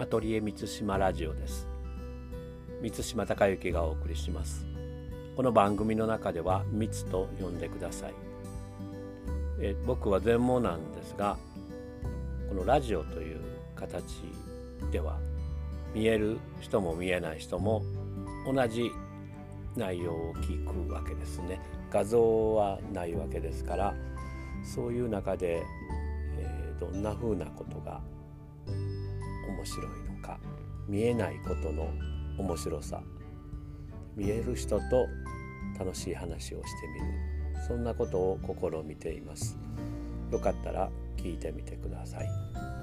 アトリエ満島ラジオです。満島孝之がお送りします。この番組の中では「みつ」と呼んでください。え僕は全盲なんですがこのラジオという形では見える人も見えない人も同じ内容を聞くわけですね。画像はないわけですからそういう中で、えー、どんなふうなことが面白いのか見えないことの面白さ見える人と楽しい話をしてみるそんなことを試みていますよかったら聞いてみてください。